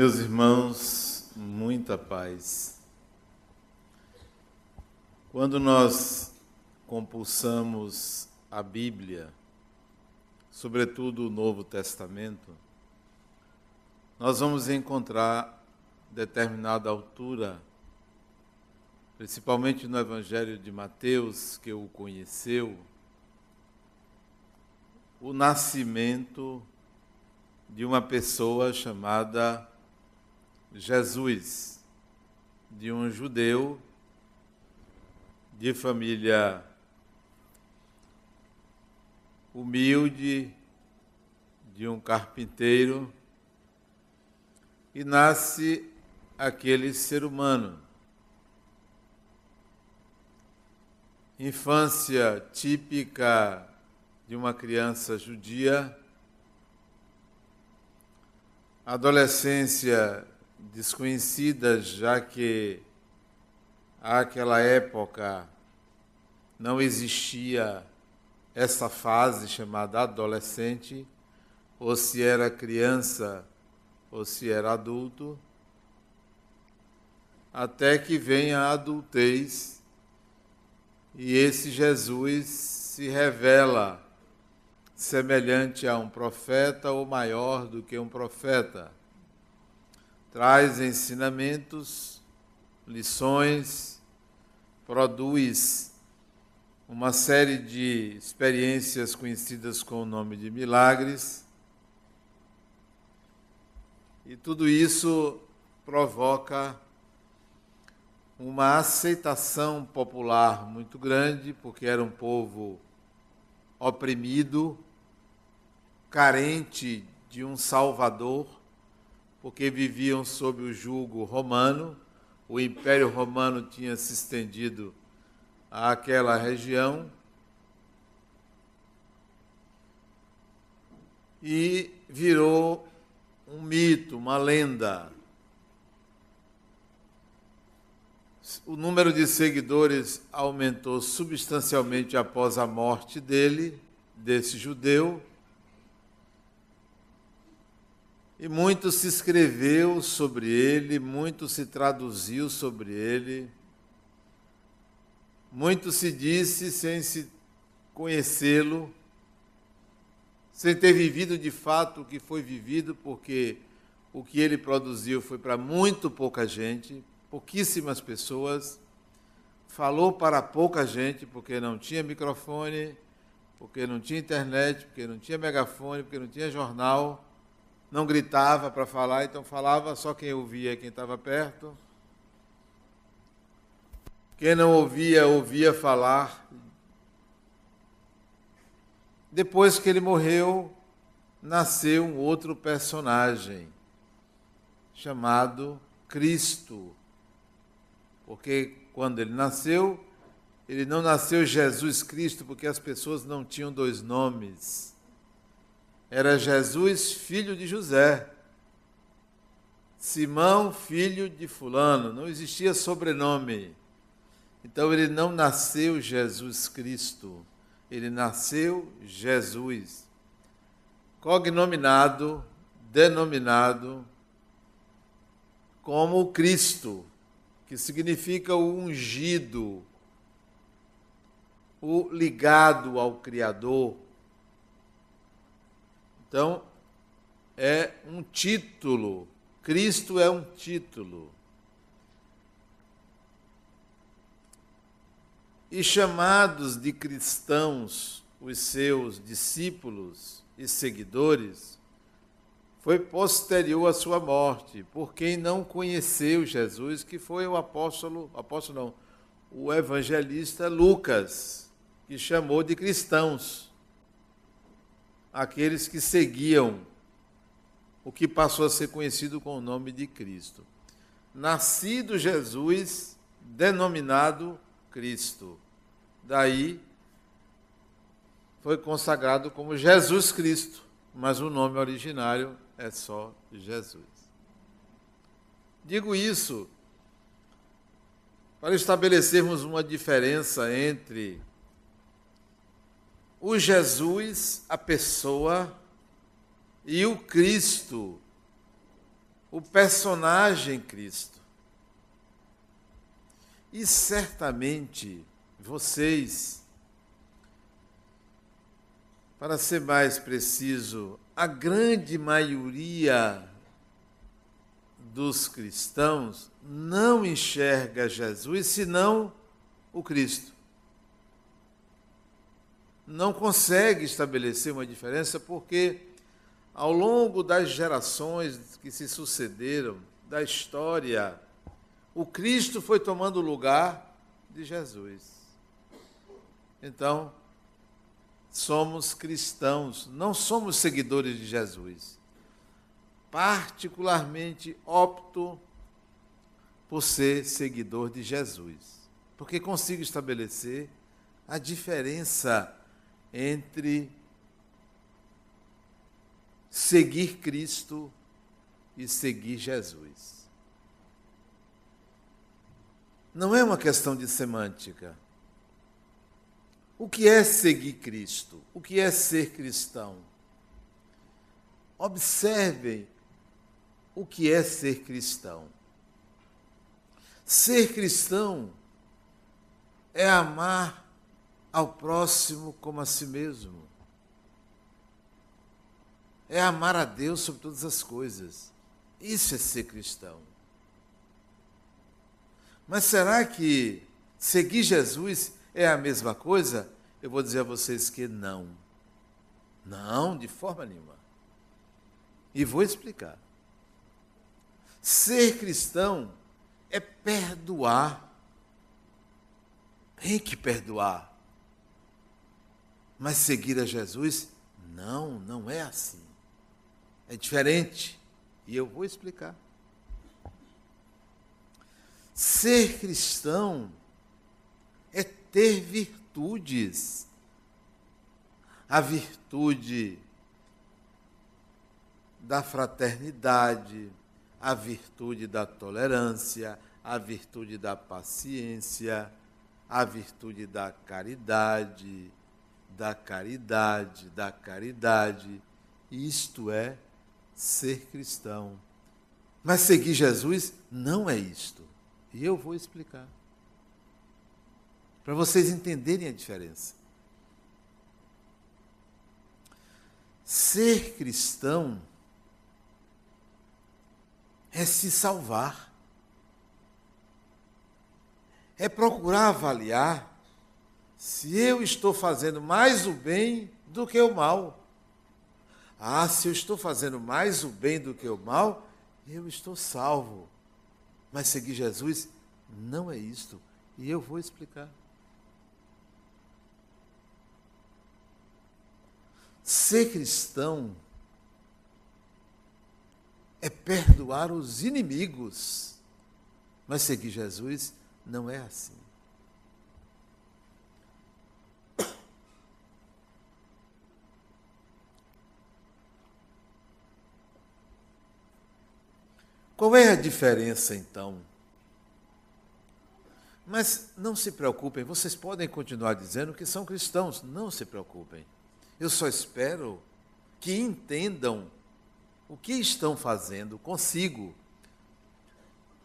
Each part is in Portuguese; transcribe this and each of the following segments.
Meus irmãos, muita paz. Quando nós compulsamos a Bíblia, sobretudo o Novo Testamento, nós vamos encontrar determinada altura, principalmente no Evangelho de Mateus, que o conheceu, o nascimento de uma pessoa chamada Jesus, de um judeu de família humilde, de um carpinteiro, e nasce aquele ser humano. Infância típica de uma criança judia, adolescência desconhecidas, já que àquela época não existia essa fase chamada adolescente, ou se era criança ou se era adulto, até que vem a adultez e esse Jesus se revela semelhante a um profeta ou maior do que um profeta traz ensinamentos, lições, produz uma série de experiências conhecidas com o nome de milagres. E tudo isso provoca uma aceitação popular muito grande, porque era um povo oprimido, carente de um salvador porque viviam sob o jugo romano, o Império Romano tinha se estendido àquela região. E virou um mito, uma lenda. O número de seguidores aumentou substancialmente após a morte dele, desse judeu, E muito se escreveu sobre ele, muito se traduziu sobre ele, muito se disse sem se conhecê-lo, sem ter vivido de fato o que foi vivido, porque o que ele produziu foi para muito pouca gente, pouquíssimas pessoas, falou para pouca gente, porque não tinha microfone, porque não tinha internet, porque não tinha megafone, porque não tinha jornal não gritava para falar, então falava só quem ouvia, quem estava perto. Quem não ouvia, ouvia falar. Depois que ele morreu, nasceu um outro personagem, chamado Cristo. Porque quando ele nasceu, ele não nasceu Jesus Cristo, porque as pessoas não tinham dois nomes era Jesus, filho de José. Simão, filho de Fulano. Não existia sobrenome. Então ele não nasceu Jesus Cristo. Ele nasceu Jesus. Cognominado, denominado como Cristo, que significa o ungido, o ligado ao Criador então, é um título. Cristo é um título. E chamados de cristãos, os seus discípulos e seguidores, foi posterior à sua morte, por quem não conheceu Jesus, que foi o apóstolo, apóstolo não, o evangelista Lucas, que chamou de cristãos aqueles que seguiam o que passou a ser conhecido com o nome de Cristo. Nascido Jesus, denominado Cristo. Daí foi consagrado como Jesus Cristo, mas o nome originário é só Jesus. Digo isso para estabelecermos uma diferença entre o Jesus, a pessoa, e o Cristo, o personagem Cristo. E certamente vocês, para ser mais preciso, a grande maioria dos cristãos não enxerga Jesus senão o Cristo. Não consegue estabelecer uma diferença porque, ao longo das gerações que se sucederam, da história, o Cristo foi tomando o lugar de Jesus. Então, somos cristãos, não somos seguidores de Jesus. Particularmente opto por ser seguidor de Jesus, porque consigo estabelecer a diferença entre seguir Cristo e seguir Jesus. Não é uma questão de semântica. O que é seguir Cristo? O que é ser cristão? Observem o que é ser cristão. Ser cristão é amar ao próximo como a si mesmo. É amar a Deus sobre todas as coisas. Isso é ser cristão. Mas será que seguir Jesus é a mesma coisa? Eu vou dizer a vocês que não. Não, de forma nenhuma. E vou explicar. Ser cristão é perdoar. Tem que perdoar. Mas seguir a Jesus, não, não é assim. É diferente. E eu vou explicar. Ser cristão é ter virtudes. A virtude da fraternidade, a virtude da tolerância, a virtude da paciência, a virtude da caridade, da caridade, da caridade. Isto é ser cristão. Mas seguir Jesus não é isto. E eu vou explicar. Para vocês entenderem a diferença. Ser cristão é se salvar. É procurar avaliar se eu estou fazendo mais o bem do que o mal. Ah, se eu estou fazendo mais o bem do que o mal, eu estou salvo. Mas seguir Jesus não é isto. E eu vou explicar. Ser cristão é perdoar os inimigos. Mas seguir Jesus não é assim. Qual é a diferença então? Mas não se preocupem, vocês podem continuar dizendo que são cristãos, não se preocupem. Eu só espero que entendam o que estão fazendo consigo.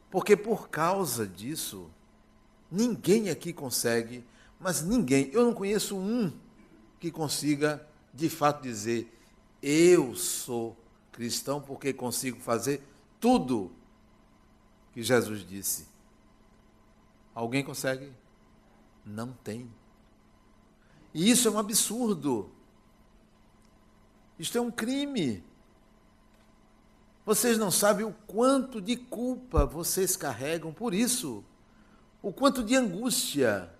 Porque por causa disso, ninguém aqui consegue, mas ninguém, eu não conheço um que consiga de fato dizer: eu sou cristão porque consigo fazer tudo que Jesus disse. Alguém consegue? Não tem. E isso é um absurdo. Isto é um crime. Vocês não sabem o quanto de culpa vocês carregam por isso. O quanto de angústia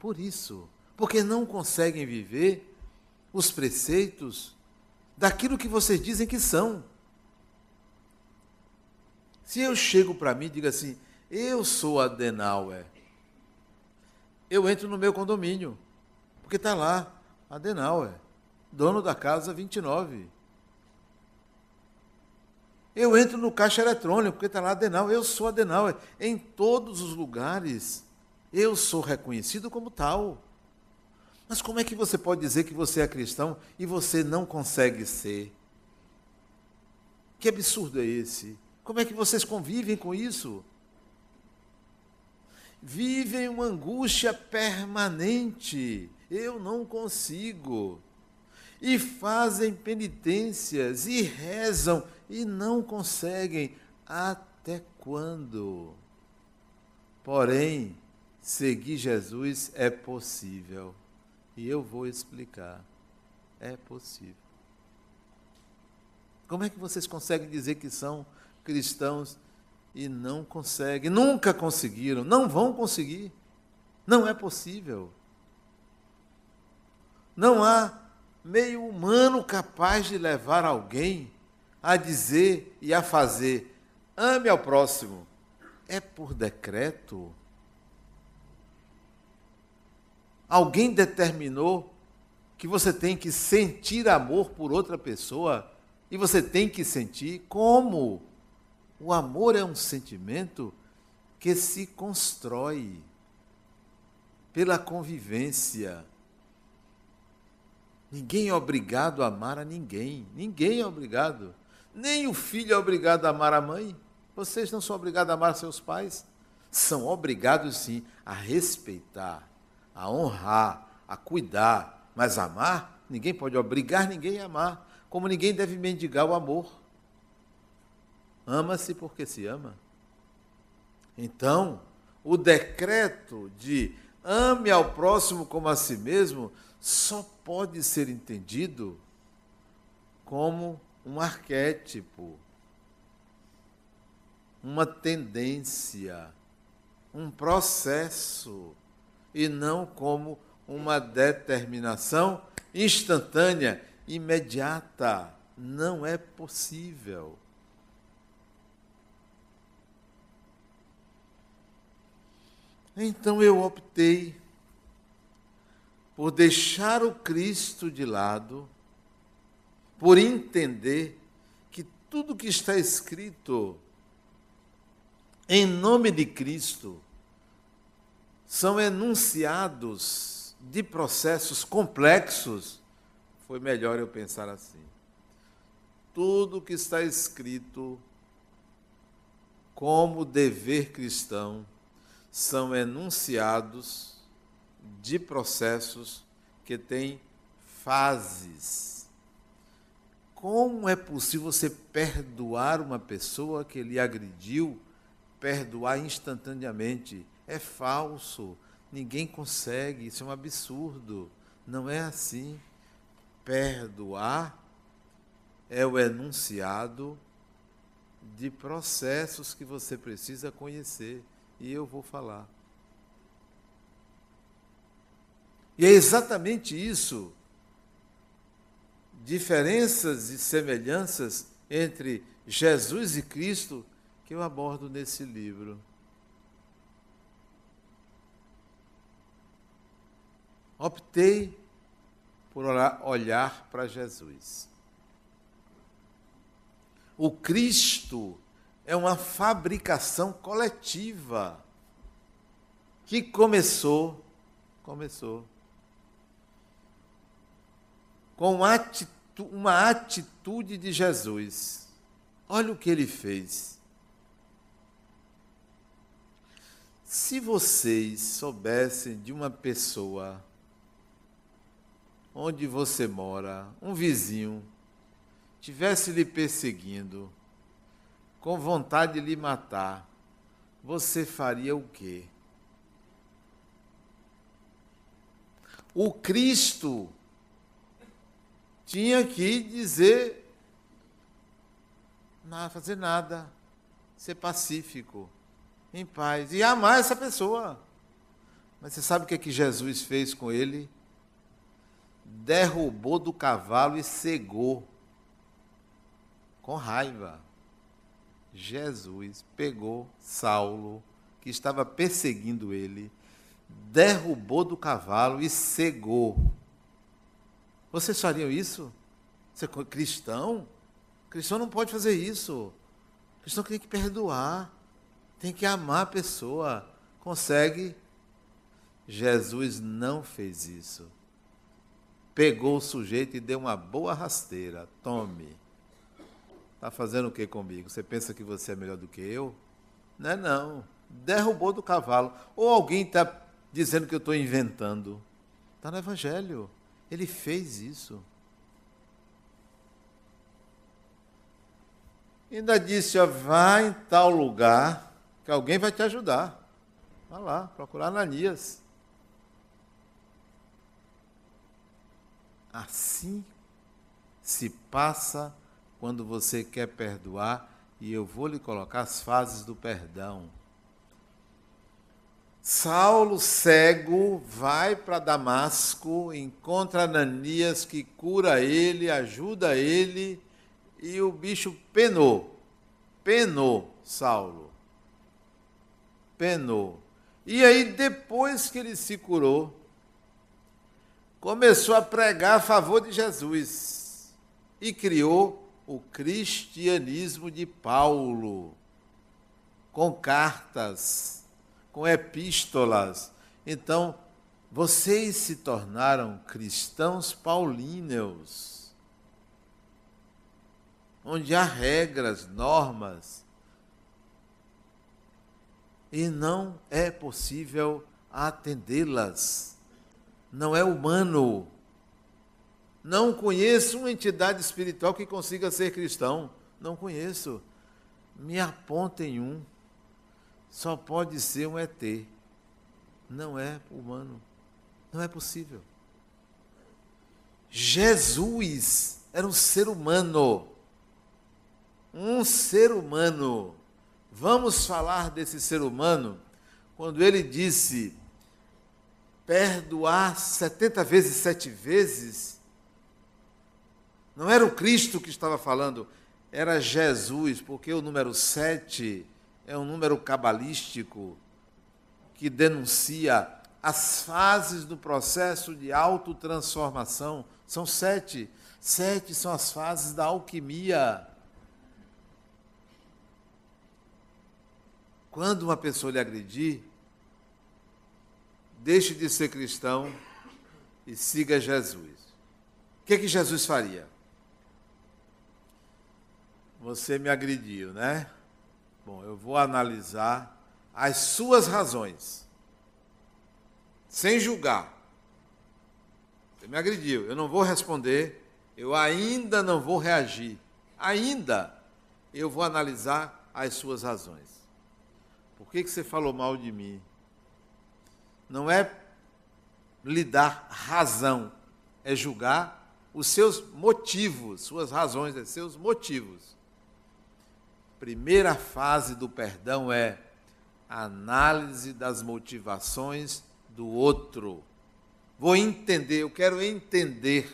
por isso. Porque não conseguem viver os preceitos daquilo que vocês dizem que são. Se eu chego para mim e digo assim, eu sou Adenauer, eu entro no meu condomínio, porque está lá, Adenauer, dono da casa 29. Eu entro no caixa eletrônico, porque está lá Adenauer, eu sou Adenauer. Em todos os lugares, eu sou reconhecido como tal. Mas como é que você pode dizer que você é cristão e você não consegue ser? Que absurdo é esse? Como é que vocês convivem com isso? Vivem uma angústia permanente. Eu não consigo. E fazem penitências e rezam e não conseguem. Até quando? Porém, seguir Jesus é possível. E eu vou explicar. É possível. Como é que vocês conseguem dizer que são cristãos e não conseguem? Nunca conseguiram, não vão conseguir. Não é possível. Não há meio humano capaz de levar alguém a dizer e a fazer: ame ao próximo. É por decreto? Alguém determinou que você tem que sentir amor por outra pessoa e você tem que sentir como? O amor é um sentimento que se constrói pela convivência. Ninguém é obrigado a amar a ninguém. Ninguém é obrigado. Nem o filho é obrigado a amar a mãe. Vocês não são obrigados a amar seus pais. São obrigados, sim, a respeitar, a honrar, a cuidar. Mas amar, ninguém pode obrigar ninguém a amar como ninguém deve mendigar o amor. Ama-se porque se ama. Então, o decreto de ame ao próximo como a si mesmo só pode ser entendido como um arquétipo, uma tendência, um processo, e não como uma determinação instantânea imediata. Não é possível. Então eu optei por deixar o Cristo de lado, por entender que tudo que está escrito em nome de Cristo são enunciados de processos complexos foi melhor eu pensar assim. Tudo que está escrito como dever cristão são enunciados de processos que têm fases. Como é possível você perdoar uma pessoa que lhe agrediu, perdoar instantaneamente? É falso. Ninguém consegue, isso é um absurdo. Não é assim. Perdoar é o enunciado de processos que você precisa conhecer e eu vou falar. E é exatamente isso, diferenças e semelhanças entre Jesus e Cristo, que eu abordo nesse livro. Optei por olhar para Jesus. O Cristo é uma fabricação coletiva que começou, começou com uma atitude de Jesus. Olha o que ele fez. Se vocês soubessem de uma pessoa onde você mora, um vizinho, tivesse lhe perseguindo, com vontade de lhe matar, você faria o quê? O Cristo tinha que dizer, não fazer nada, ser pacífico, em paz e amar essa pessoa. Mas você sabe o que, é que Jesus fez com ele? derrubou do cavalo e cegou, com raiva. Jesus pegou Saulo, que estava perseguindo ele, derrubou do cavalo e cegou. Vocês fariam isso? Você é cristão? Cristão não pode fazer isso. Cristão tem que perdoar, tem que amar a pessoa. Consegue? Jesus não fez isso pegou o sujeito e deu uma boa rasteira. Tome. Está fazendo o que comigo? Você pensa que você é melhor do que eu? Não é não. Derrubou do cavalo. Ou alguém está dizendo que eu estou inventando. Está no Evangelho. Ele fez isso. Ainda disse, ó, em tal lugar que alguém vai te ajudar. Vá lá, procurar Ananias. Assim se passa quando você quer perdoar, e eu vou lhe colocar as fases do perdão. Saulo, cego, vai para Damasco, encontra Ananias que cura ele, ajuda ele, e o bicho penou. Penou Saulo. Penou. E aí, depois que ele se curou, começou a pregar a favor de Jesus e criou o cristianismo de Paulo, com cartas, com epístolas. Então, vocês se tornaram cristãos paulíneos, onde há regras, normas, e não é possível atendê-las não é humano. Não conheço uma entidade espiritual que consiga ser cristão. Não conheço. Me apontem um. Só pode ser um ET. Não é humano. Não é possível. Jesus era um ser humano. Um ser humano. Vamos falar desse ser humano quando ele disse: perdoar 70 vezes, sete vezes, não era o Cristo que estava falando, era Jesus, porque o número sete é um número cabalístico que denuncia as fases do processo de autotransformação. São sete. Sete são as fases da alquimia. Quando uma pessoa lhe agredir, deixe de ser cristão e siga Jesus. O que, é que Jesus faria? Você me agrediu, né? Bom, eu vou analisar as suas razões, sem julgar. Você me agrediu, eu não vou responder, eu ainda não vou reagir. Ainda eu vou analisar as suas razões. Por que, que você falou mal de mim? não é lhe dar razão, é julgar os seus motivos, suas razões, é seus motivos. Primeira fase do perdão é análise das motivações do outro. Vou entender, eu quero entender.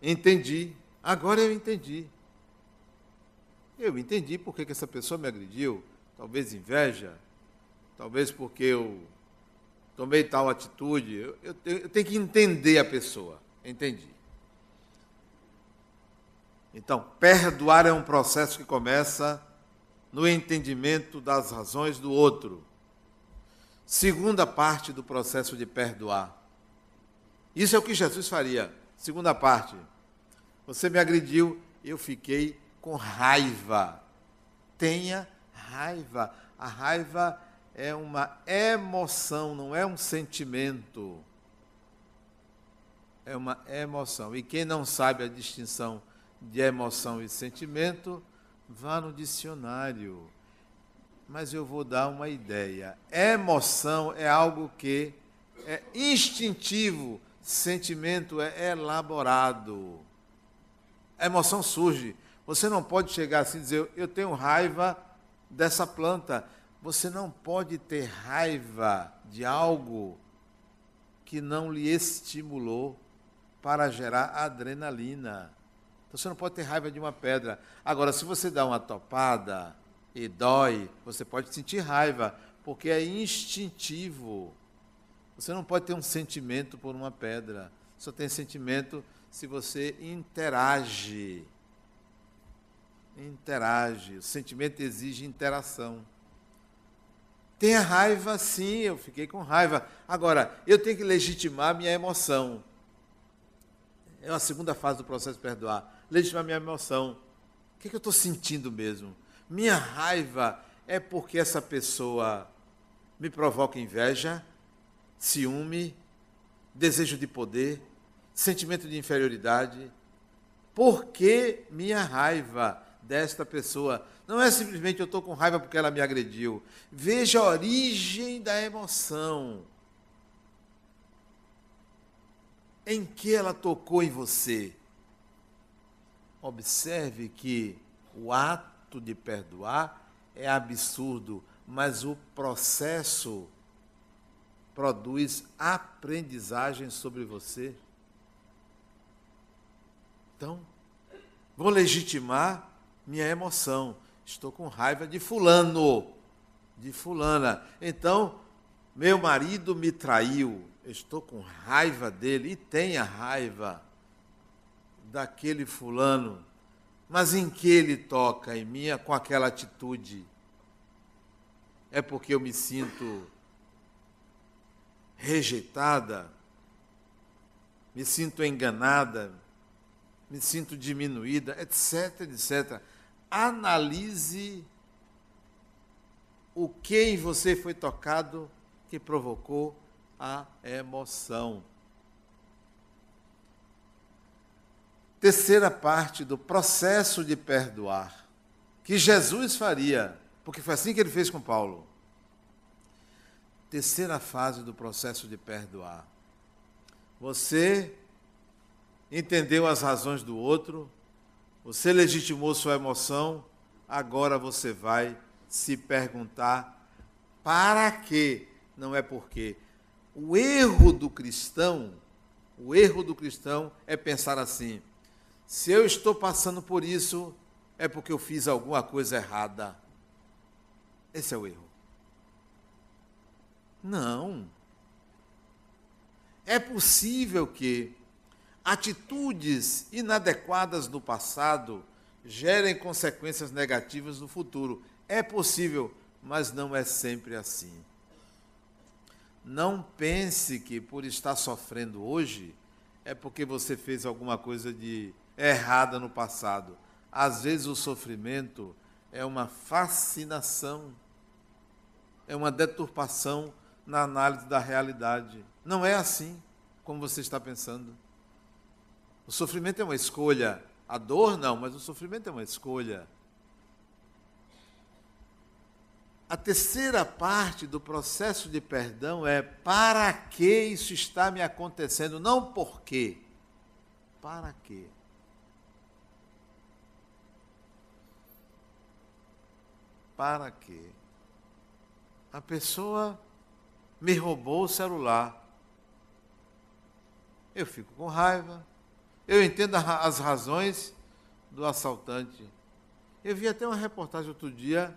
Entendi, agora eu entendi. Eu entendi porque que essa pessoa me agrediu, talvez inveja, talvez porque eu tomei tal atitude, eu, eu, eu tenho que entender a pessoa. Entendi. Então, perdoar é um processo que começa no entendimento das razões do outro. Segunda parte do processo de perdoar. Isso é o que Jesus faria. Segunda parte. Você me agrediu, eu fiquei com raiva. Tenha raiva. A raiva é uma emoção, não é um sentimento. É uma emoção. E quem não sabe a distinção de emoção e sentimento, vá no dicionário. Mas eu vou dar uma ideia. Emoção é algo que é instintivo, sentimento é elaborado. Emoção surge. Você não pode chegar assim e dizer, eu tenho raiva dessa planta. Você não pode ter raiva de algo que não lhe estimulou para gerar adrenalina. Então você não pode ter raiva de uma pedra. Agora, se você dá uma topada e dói, você pode sentir raiva, porque é instintivo. Você não pode ter um sentimento por uma pedra. Só tem sentimento se você interage. Interage. O sentimento exige interação. Tenha raiva, sim, eu fiquei com raiva. Agora, eu tenho que legitimar minha emoção. É a segunda fase do processo de perdoar. Legitimar minha emoção. O que, é que eu estou sentindo mesmo? Minha raiva é porque essa pessoa me provoca inveja, ciúme, desejo de poder, sentimento de inferioridade. Por que minha raiva desta pessoa? Não é simplesmente eu estou com raiva porque ela me agrediu. Veja a origem da emoção. Em que ela tocou em você? Observe que o ato de perdoar é absurdo, mas o processo produz aprendizagem sobre você. Então, vou legitimar minha emoção. Estou com raiva de fulano, de fulana. Então, meu marido me traiu. Estou com raiva dele e tenha raiva daquele fulano. Mas em que ele toca em mim com aquela atitude? É porque eu me sinto rejeitada, me sinto enganada, me sinto diminuída, etc, etc. Analise o que em você foi tocado que provocou a emoção. Terceira parte do processo de perdoar, que Jesus faria, porque foi assim que ele fez com Paulo terceira fase do processo de perdoar. Você entendeu as razões do outro, você legitimou sua emoção, agora você vai se perguntar para quê, não é porquê. O erro do cristão, o erro do cristão é pensar assim: se eu estou passando por isso, é porque eu fiz alguma coisa errada. Esse é o erro. Não. É possível que atitudes inadequadas no passado gerem consequências negativas no futuro. É possível, mas não é sempre assim. Não pense que por estar sofrendo hoje é porque você fez alguma coisa de errada no passado. Às vezes o sofrimento é uma fascinação, é uma deturpação na análise da realidade. Não é assim como você está pensando. O sofrimento é uma escolha. A dor não, mas o sofrimento é uma escolha. A terceira parte do processo de perdão é para que isso está me acontecendo, não por quê. Para quê? Para quê? A pessoa me roubou o celular. Eu fico com raiva. Eu entendo as razões do assaltante. Eu vi até uma reportagem outro dia,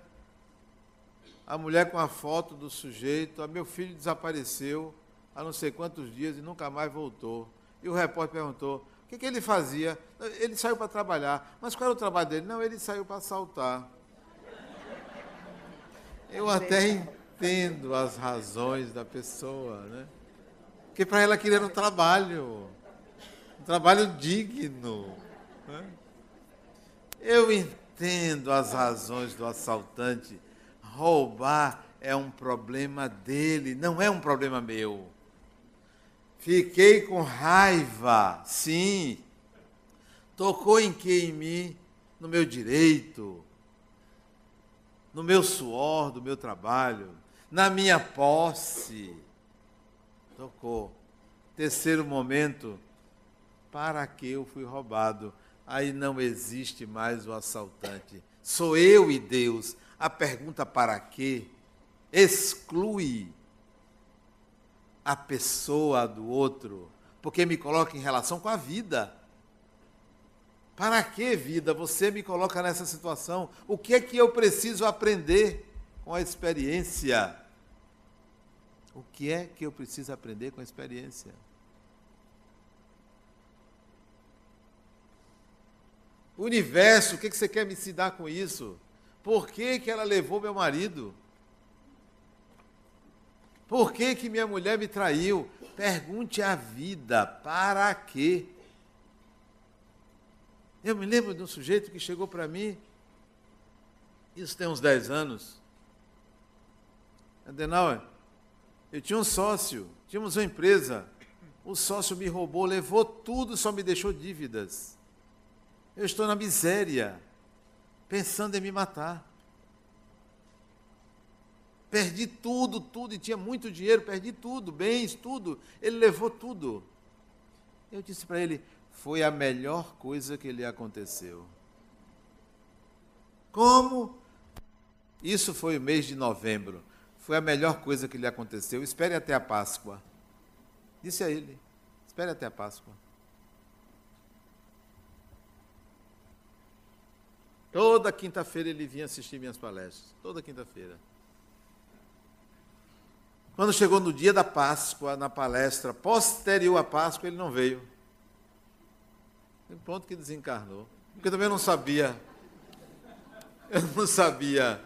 a mulher com a foto do sujeito, a meu filho desapareceu há não sei quantos dias e nunca mais voltou. E o repórter perguntou, o que, que ele fazia? Ele saiu para trabalhar. Mas qual era o trabalho dele? Não, ele saiu para assaltar. Eu até entendo as razões da pessoa, né? Porque para ela querer um trabalho, um trabalho digno. Né? Eu entendo as razões do assaltante. Roubar é um problema dele, não é um problema meu. Fiquei com raiva, sim. Tocou em que em mim? No meu direito, no meu suor do meu trabalho na minha posse. Tocou. Terceiro momento, para que eu fui roubado? Aí não existe mais o assaltante. Sou eu e Deus. A pergunta para quê exclui a pessoa do outro, porque me coloca em relação com a vida. Para que vida? Você me coloca nessa situação. O que é que eu preciso aprender com a experiência? O que é que eu preciso aprender com a experiência? Universo, o que você quer me ensinar com isso? Por que, que ela levou meu marido? Por que, que minha mulher me traiu? Pergunte à vida, para quê? Eu me lembro de um sujeito que chegou para mim, isso tem uns 10 anos. Adenauer, eu tinha um sócio, tínhamos uma empresa. O sócio me roubou, levou tudo, só me deixou dívidas. Eu estou na miséria, pensando em me matar. Perdi tudo, tudo, e tinha muito dinheiro, perdi tudo, bens, tudo. Ele levou tudo. Eu disse para ele: foi a melhor coisa que lhe aconteceu. Como? Isso foi o mês de novembro. Foi a melhor coisa que lhe aconteceu. Espere até a Páscoa. Disse a ele: espere até a Páscoa. Toda quinta-feira ele vinha assistir minhas palestras. Toda quinta-feira. Quando chegou no dia da Páscoa, na palestra posterior à Páscoa, ele não veio. Pronto que desencarnou. Porque eu também não sabia. Eu não sabia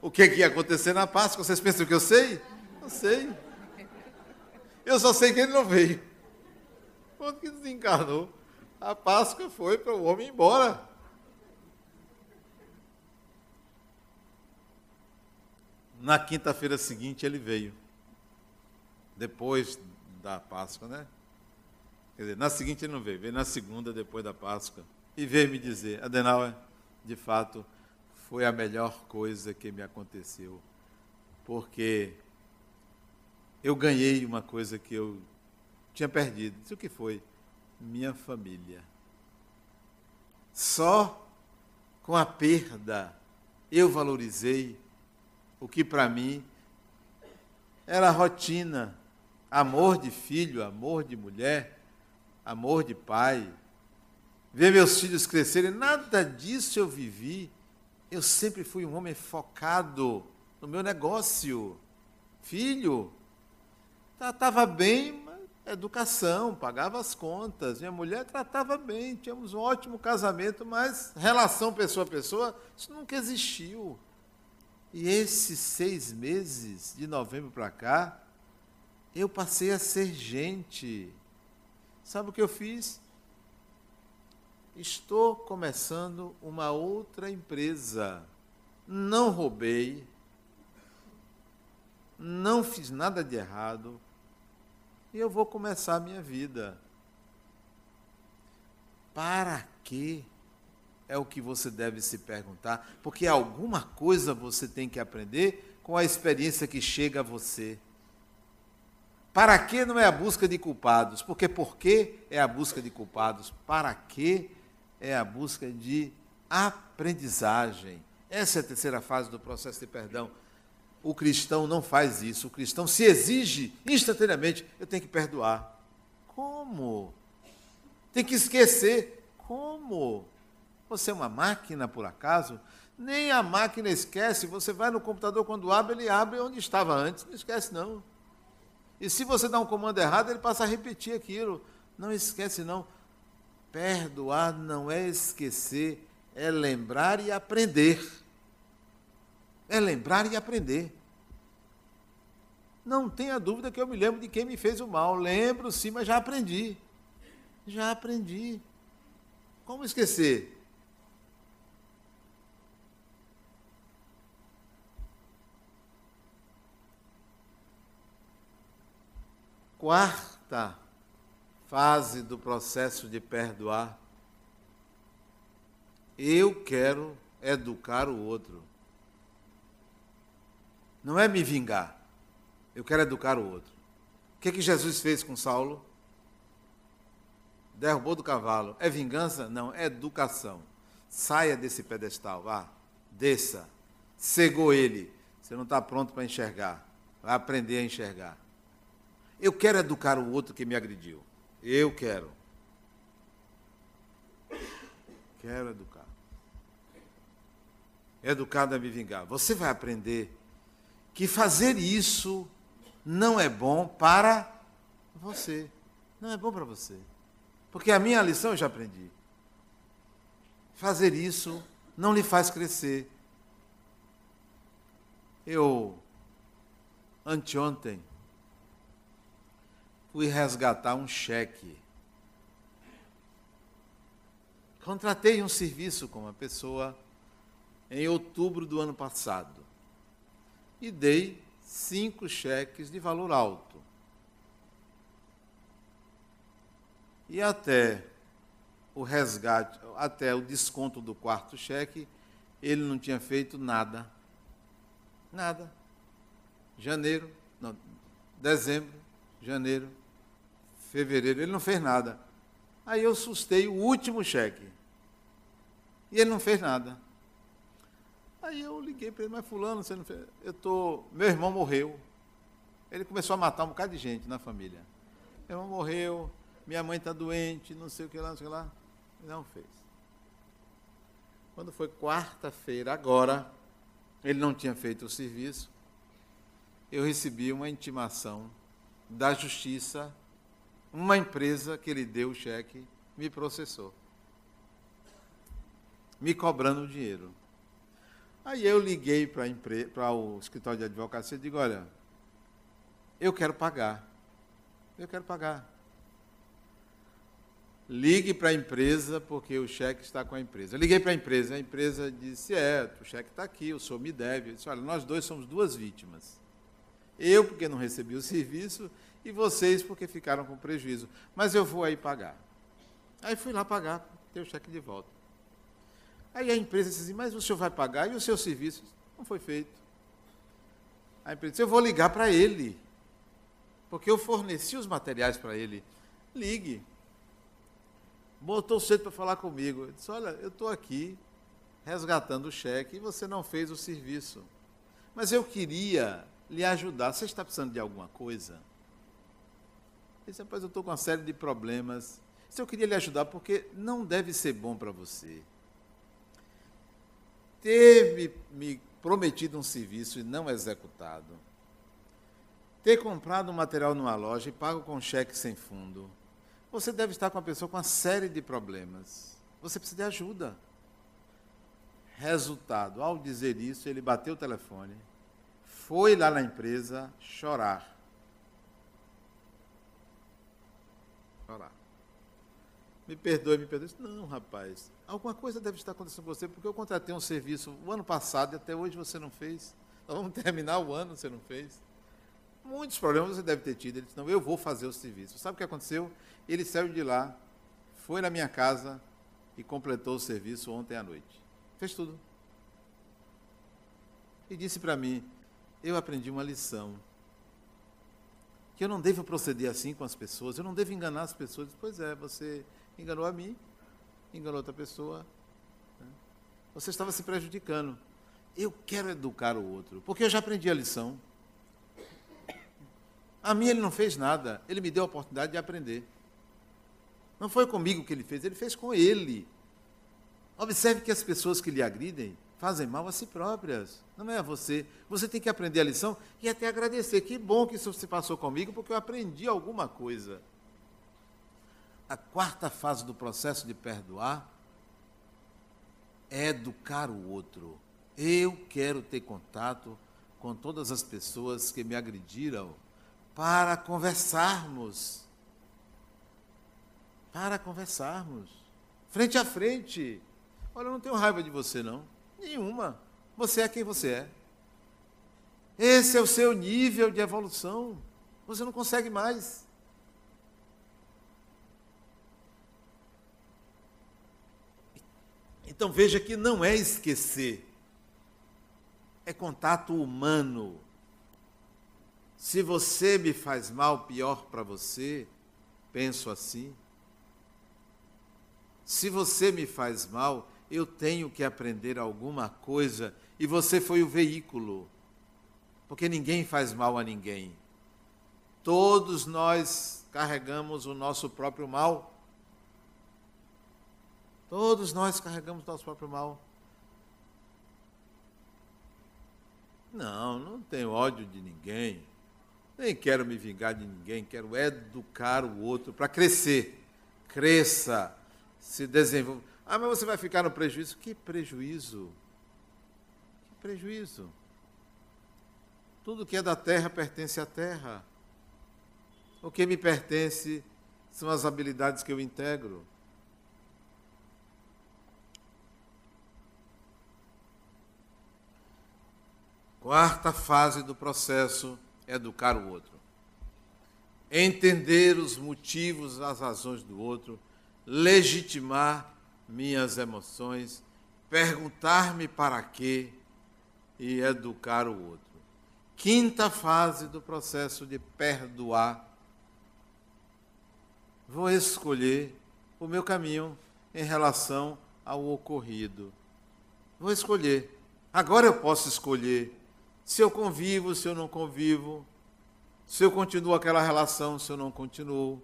o que, que ia acontecer na Páscoa. Vocês pensam que eu sei? Não sei. Eu só sei que ele não veio. Pronto que desencarnou. A Páscoa foi para o homem ir embora. Na quinta-feira seguinte ele veio depois da Páscoa, né? Quer dizer, na seguinte ele não veio, veio na segunda, depois da Páscoa, e veio me dizer, Adenauer, de fato, foi a melhor coisa que me aconteceu, porque eu ganhei uma coisa que eu tinha perdido. Isso que foi? Minha família. Só com a perda eu valorizei o que para mim era rotina amor de filho, amor de mulher, amor de pai, ver meus filhos crescerem, nada disso eu vivi. Eu sempre fui um homem focado no meu negócio. Filho, tratava bem, educação, pagava as contas. Minha mulher tratava bem, tínhamos um ótimo casamento, mas relação pessoa a pessoa, isso nunca existiu. E esses seis meses, de novembro para cá, eu passei a ser gente. Sabe o que eu fiz? Estou começando uma outra empresa. Não roubei, não fiz nada de errado, e eu vou começar a minha vida. Para quê? É o que você deve se perguntar, porque alguma coisa você tem que aprender com a experiência que chega a você. Para que não é a busca de culpados? Porque por que é a busca de culpados? Para que é a busca de aprendizagem? Essa é a terceira fase do processo de perdão. O cristão não faz isso. O cristão se exige instantaneamente: eu tenho que perdoar. Como? Tem que esquecer. Como? Você é uma máquina, por acaso? Nem a máquina esquece. Você vai no computador, quando abre, ele abre onde estava antes. Não esquece, não. E se você dá um comando errado, ele passa a repetir aquilo. Não esquece, não. Perdoar não é esquecer, é lembrar e aprender. É lembrar e aprender. Não tenha dúvida que eu me lembro de quem me fez o mal. Lembro sim, mas já aprendi. Já aprendi. Como esquecer? Quarta fase do processo de perdoar. Eu quero educar o outro. Não é me vingar. Eu quero educar o outro. O que, é que Jesus fez com Saulo? Derrubou do cavalo. É vingança? Não, é educação. Saia desse pedestal, vá, desça. Cegou ele. Você não está pronto para enxergar. Vai aprender a enxergar. Eu quero educar o outro que me agrediu. Eu quero. Quero educar. Educado a me vingar. Você vai aprender que fazer isso não é bom para você. Não é bom para você. Porque a minha lição eu já aprendi. Fazer isso não lhe faz crescer. Eu, anteontem, fui resgatar um cheque. Contratei um serviço com uma pessoa em outubro do ano passado e dei cinco cheques de valor alto. E até o resgate, até o desconto do quarto cheque, ele não tinha feito nada. Nada. Janeiro, não, dezembro, janeiro, fevereiro, ele não fez nada. Aí eu sustei o último cheque. E ele não fez nada. Aí eu liguei para ele, mas fulano, você não fez. Eu tô. Meu irmão morreu. Ele começou a matar um bocado de gente na família. Meu irmão morreu, minha mãe está doente, não sei o que lá, não sei o que lá. Não fez. Quando foi quarta-feira, agora, ele não tinha feito o serviço, eu recebi uma intimação da justiça, uma empresa que ele deu o cheque, me processou. Me cobrando dinheiro. Aí eu liguei para o escritório de advocacia e digo, olha, eu quero pagar. Eu quero pagar. Ligue para a empresa, porque o cheque está com a empresa. Eu liguei para a empresa, a empresa disse, é, o cheque está aqui, o senhor me deve. Eu disse, olha, nós dois somos duas vítimas. Eu, porque não recebi o serviço, e vocês, porque ficaram com prejuízo. Mas eu vou aí pagar. Aí fui lá pagar, ter o cheque de volta. Aí a empresa disse assim, mas o senhor vai pagar e o seu serviço não foi feito. A empresa disse, eu vou ligar para ele, porque eu forneci os materiais para ele. Ligue botou cedo para falar comigo. Eu disse: Olha, eu estou aqui resgatando o cheque e você não fez o serviço. Mas eu queria lhe ajudar. Você está precisando de alguma coisa? Ele disse: Rapaz, eu estou com uma série de problemas. Se eu queria lhe ajudar, porque não deve ser bom para você. Ter me, me prometido um serviço e não executado. Ter comprado um material numa loja e pago com cheque sem fundo você deve estar com uma pessoa com uma série de problemas. Você precisa de ajuda. Resultado: ao dizer isso, ele bateu o telefone, foi lá na empresa chorar. Chorar. Me perdoe, me perdoe. Não, rapaz, alguma coisa deve estar acontecendo com você, porque eu contratei um serviço o ano passado e até hoje você não fez. Nós vamos terminar o ano, você não fez. Muitos problemas você deve ter tido. Ele disse, não, eu vou fazer o serviço. Sabe o que aconteceu? Ele saiu de lá, foi na minha casa e completou o serviço ontem à noite. Fez tudo. E disse para mim, eu aprendi uma lição. Que eu não devo proceder assim com as pessoas, eu não devo enganar as pessoas. Pois é, você enganou a mim, enganou outra pessoa. Né? Você estava se prejudicando. Eu quero educar o outro, porque eu já aprendi a lição. A mim ele não fez nada, ele me deu a oportunidade de aprender. Não foi comigo que ele fez, ele fez com ele. Observe que as pessoas que lhe agridem fazem mal a si próprias, não é a você. Você tem que aprender a lição e até agradecer. Que bom que isso se passou comigo, porque eu aprendi alguma coisa. A quarta fase do processo de perdoar é educar o outro. Eu quero ter contato com todas as pessoas que me agrediram para conversarmos. Para conversarmos. Frente a frente. Olha, eu não tenho raiva de você, não. Nenhuma. Você é quem você é. Esse é o seu nível de evolução. Você não consegue mais. Então veja que não é esquecer, é contato humano. Se você me faz mal, pior para você, penso assim. Se você me faz mal, eu tenho que aprender alguma coisa e você foi o veículo. Porque ninguém faz mal a ninguém. Todos nós carregamos o nosso próprio mal. Todos nós carregamos o nosso próprio mal. Não, não tenho ódio de ninguém. Nem quero me vingar de ninguém, quero educar o outro para crescer. Cresça, se desenvolva. Ah, mas você vai ficar no prejuízo? Que prejuízo? Que prejuízo? Tudo que é da terra pertence à terra. O que me pertence são as habilidades que eu integro. Quarta fase do processo: é educar o outro. Entender os motivos, as razões do outro, legitimar minhas emoções, perguntar-me para quê e educar o outro. Quinta fase do processo de perdoar. Vou escolher o meu caminho em relação ao ocorrido. Vou escolher. Agora eu posso escolher se eu convivo, se eu não convivo, se eu continuo aquela relação, se eu não continuo,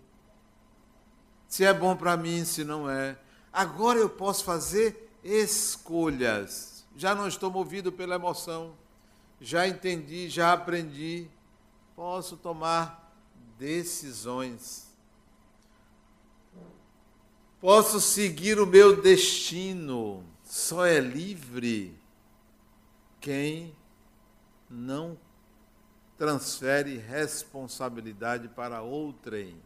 se é bom para mim, se não é. Agora eu posso fazer escolhas. Já não estou movido pela emoção, já entendi, já aprendi, posso tomar decisões. Posso seguir o meu destino. Só é livre quem não transfere responsabilidade para outrem.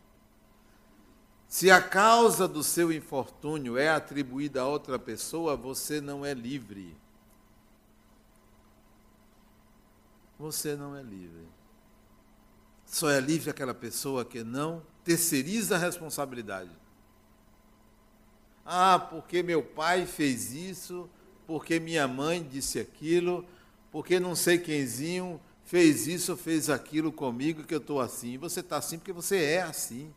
Se a causa do seu infortúnio é atribuída a outra pessoa, você não é livre. Você não é livre. Só é livre aquela pessoa que não terceiriza a responsabilidade. Ah, porque meu pai fez isso, porque minha mãe disse aquilo, porque não sei quemzinho fez isso fez aquilo comigo que eu estou assim. Você está assim porque você é assim.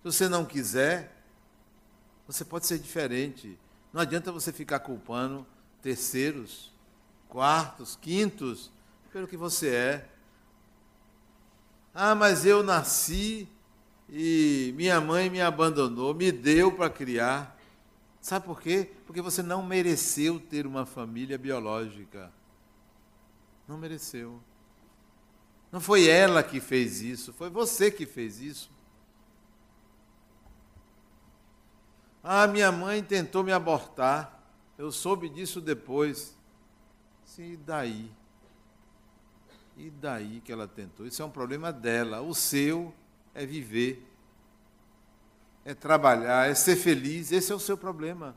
Se você não quiser, você pode ser diferente. Não adianta você ficar culpando terceiros, quartos, quintos, pelo que você é. Ah, mas eu nasci e minha mãe me abandonou, me deu para criar. Sabe por quê? Porque você não mereceu ter uma família biológica. Não mereceu. Não foi ela que fez isso, foi você que fez isso. Ah, minha mãe tentou me abortar. Eu soube disso depois. Sim, e daí? E daí que ela tentou? Isso é um problema dela. O seu é viver, é trabalhar, é ser feliz. Esse é o seu problema.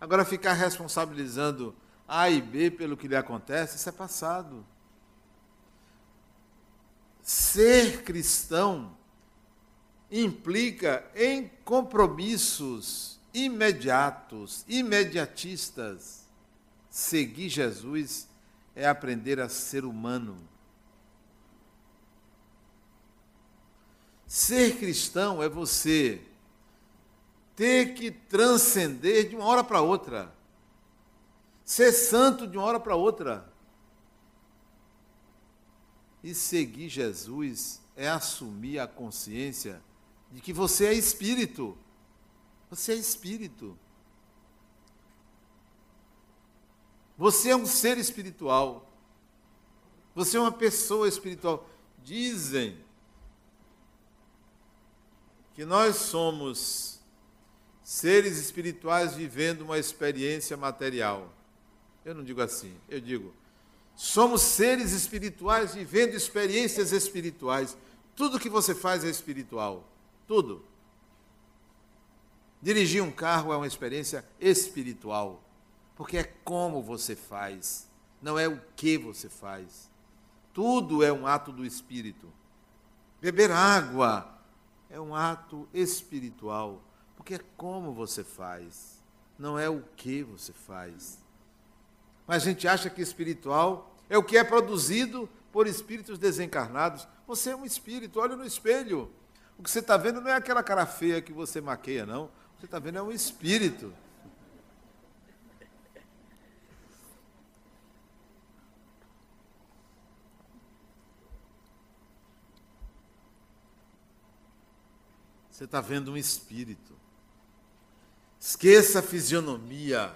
Agora, ficar responsabilizando A e B pelo que lhe acontece, isso é passado. Ser cristão implica em compromissos imediatos, imediatistas. Seguir Jesus é aprender a ser humano. Ser cristão é você ter que transcender de uma hora para outra. Ser santo de uma hora para outra. E seguir Jesus é assumir a consciência de que você é espírito. Você é espírito. Você é um ser espiritual. Você é uma pessoa espiritual. Dizem que nós somos seres espirituais vivendo uma experiência material. Eu não digo assim, eu digo, somos seres espirituais vivendo experiências espirituais. Tudo que você faz é espiritual. Tudo. Dirigir um carro é uma experiência espiritual, porque é como você faz, não é o que você faz. Tudo é um ato do espírito. Beber água é um ato espiritual, porque é como você faz, não é o que você faz. Mas a gente acha que espiritual é o que é produzido por espíritos desencarnados. Você é um espírito, olha no espelho. O que você está vendo não é aquela cara feia que você maqueia, não. O que você está vendo é um espírito. Você está vendo um espírito. Esqueça a fisionomia.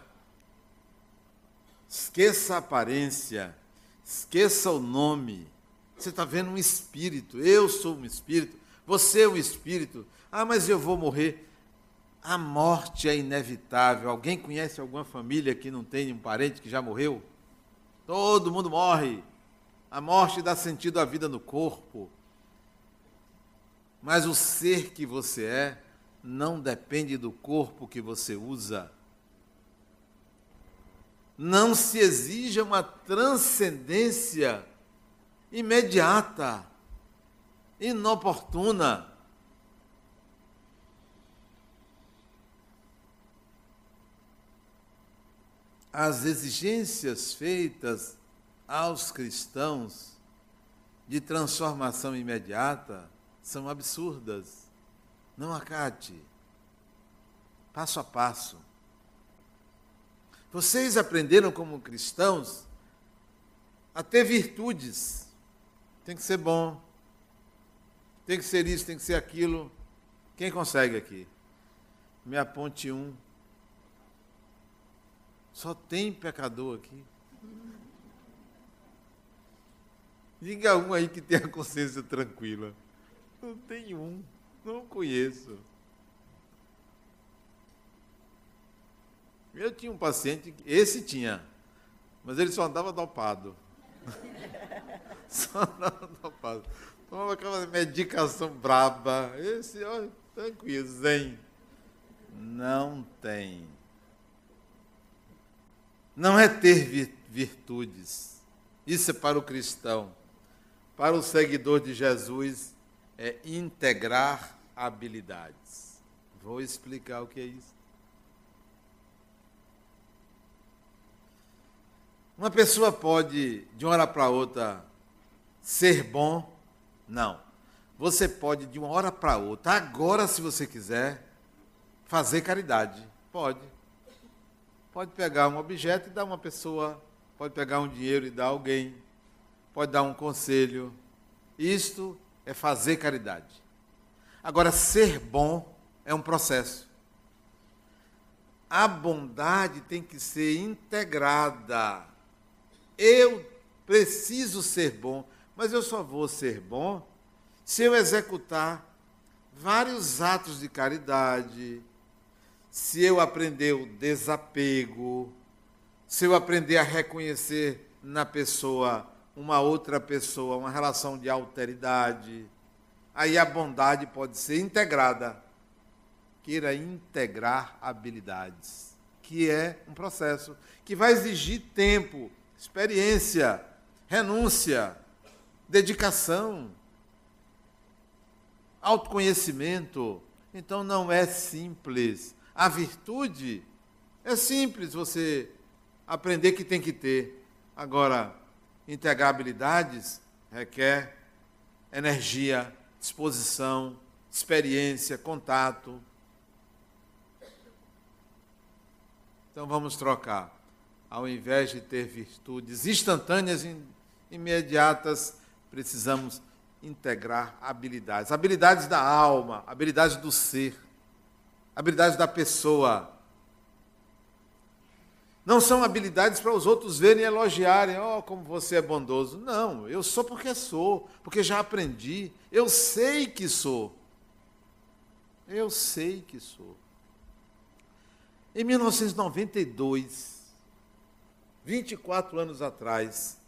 Esqueça a aparência. Esqueça o nome. Você está vendo um espírito. Eu sou um espírito. Você é um espírito. Ah, mas eu vou morrer. A morte é inevitável. Alguém conhece alguma família que não tem um parente que já morreu? Todo mundo morre. A morte dá sentido à vida no corpo. Mas o ser que você é não depende do corpo que você usa. não se exija uma transcendência imediata, inoportuna. As exigências feitas aos cristãos de transformação imediata são absurdas. Não acate. Passo a passo. Vocês aprenderam como cristãos a ter virtudes. Tem que ser bom. Tem que ser isso, tem que ser aquilo. Quem consegue aqui? Me aponte um. Só tem pecador aqui. Diga um aí que tenha consciência tranquila. Não tem um, não conheço. Eu tinha um paciente, esse tinha, mas ele só andava dopado. só andava dopado. Aquela medicação braba. Esse, olha, tranquilo, zen. Não tem. Não é ter virtudes. Isso é para o cristão. Para o seguidor de Jesus, é integrar habilidades. Vou explicar o que é isso. Uma pessoa pode, de uma hora para outra, ser bom? Não. Você pode, de uma hora para outra, agora, se você quiser, fazer caridade. Pode. Pode pegar um objeto e dar uma pessoa, pode pegar um dinheiro e dar alguém pode dar um conselho. Isto é fazer caridade. Agora, ser bom é um processo. A bondade tem que ser integrada. Eu preciso ser bom, mas eu só vou ser bom se eu executar vários atos de caridade, se eu aprender o desapego, se eu aprender a reconhecer na pessoa uma outra pessoa, uma relação de alteridade. Aí a bondade pode ser integrada. Queira integrar habilidades, que é um processo que vai exigir tempo, experiência, renúncia, dedicação, autoconhecimento. Então não é simples. A virtude é simples você aprender que tem que ter. Agora, Integrar habilidades requer energia, disposição, experiência, contato. Então vamos trocar. Ao invés de ter virtudes instantâneas, imediatas, precisamos integrar habilidades. Habilidades da alma, habilidades do ser, habilidades da pessoa. Não são habilidades para os outros verem e elogiarem, oh, como você é bondoso. Não, eu sou porque sou, porque já aprendi. Eu sei que sou. Eu sei que sou. Em 1992, 24 anos atrás,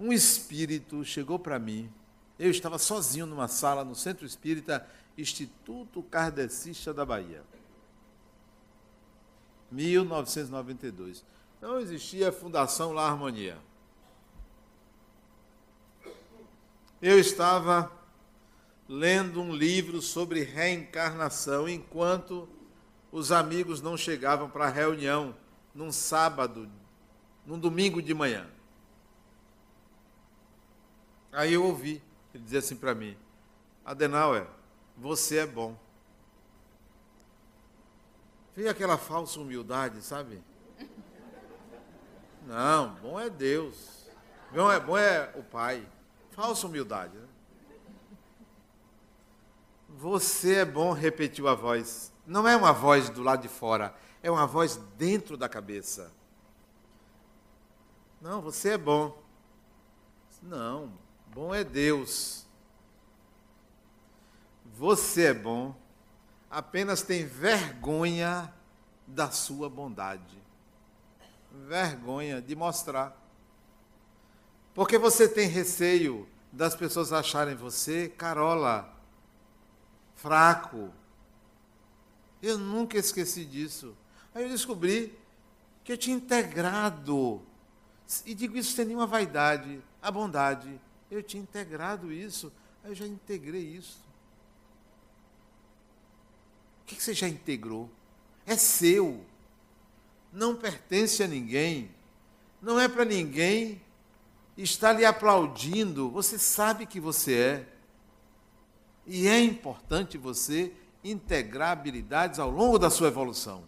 um espírito chegou para mim. Eu estava sozinho numa sala no Centro Espírita Instituto Kardecista da Bahia. 1992. Não existia Fundação La Harmonia. Eu estava lendo um livro sobre reencarnação enquanto os amigos não chegavam para a reunião num sábado, num domingo de manhã. Aí eu ouvi, ele dizia assim para mim: Adenauer, você é bom. Vê aquela falsa humildade, sabe? Não, bom é Deus. Bom é, bom é o Pai. Falsa humildade. Né? Você é bom, repetiu a voz. Não é uma voz do lado de fora, é uma voz dentro da cabeça. Não, você é bom. Não, bom é Deus. Você é bom apenas tem vergonha da sua bondade. Vergonha de mostrar. Porque você tem receio das pessoas acharem você carola, fraco. Eu nunca esqueci disso. Aí eu descobri que eu tinha integrado. E digo isso sem nenhuma vaidade, a bondade. Eu tinha integrado isso, eu já integrei isso. O que você já integrou? É seu. Não pertence a ninguém. Não é para ninguém estar lhe aplaudindo. Você sabe que você é. E é importante você integrar habilidades ao longo da sua evolução.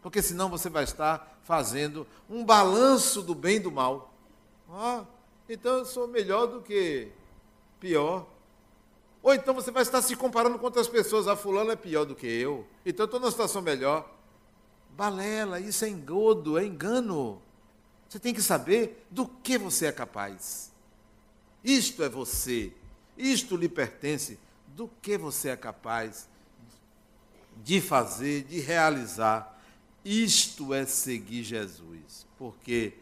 Porque senão você vai estar fazendo um balanço do bem e do mal. Ah, então eu sou melhor do que pior. Ou então você vai estar se comparando com outras pessoas. Ah, fulano é pior do que eu. Então eu estou numa situação melhor. Balela, isso é engodo, é engano. Você tem que saber do que você é capaz. Isto é você. Isto lhe pertence. Do que você é capaz de fazer, de realizar. Isto é seguir Jesus. Porque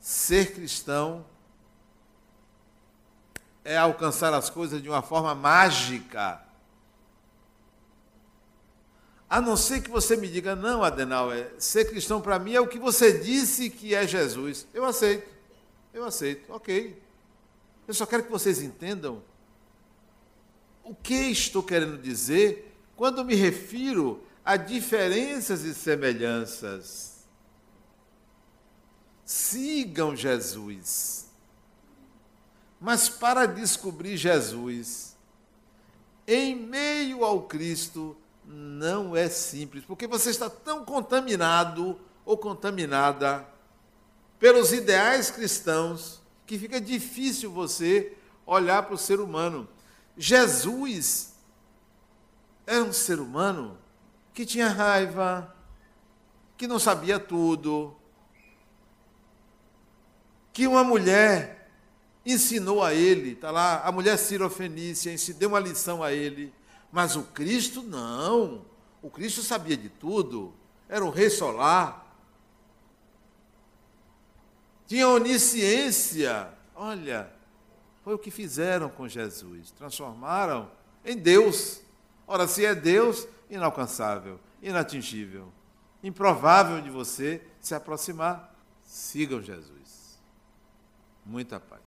ser cristão é alcançar as coisas de uma forma mágica. A não ser que você me diga, não, Adenal, é, ser cristão para mim é o que você disse que é Jesus. Eu aceito, eu aceito, ok. Eu só quero que vocês entendam o que estou querendo dizer quando me refiro a diferenças e semelhanças. Sigam Jesus. Mas para descobrir Jesus, em meio ao Cristo, não é simples, porque você está tão contaminado ou contaminada pelos ideais cristãos que fica difícil você olhar para o ser humano. Jesus era um ser humano que tinha raiva, que não sabia tudo, que uma mulher ensinou a ele, está lá, a mulher sirofenícia deu uma lição a ele, mas o Cristo não. O Cristo sabia de tudo. Era o rei solar. Tinha onisciência. Olha, foi o que fizeram com Jesus. Transformaram em Deus. Ora, se é Deus, inalcançável, inatingível, improvável de você se aproximar, sigam Jesus. Muita paz.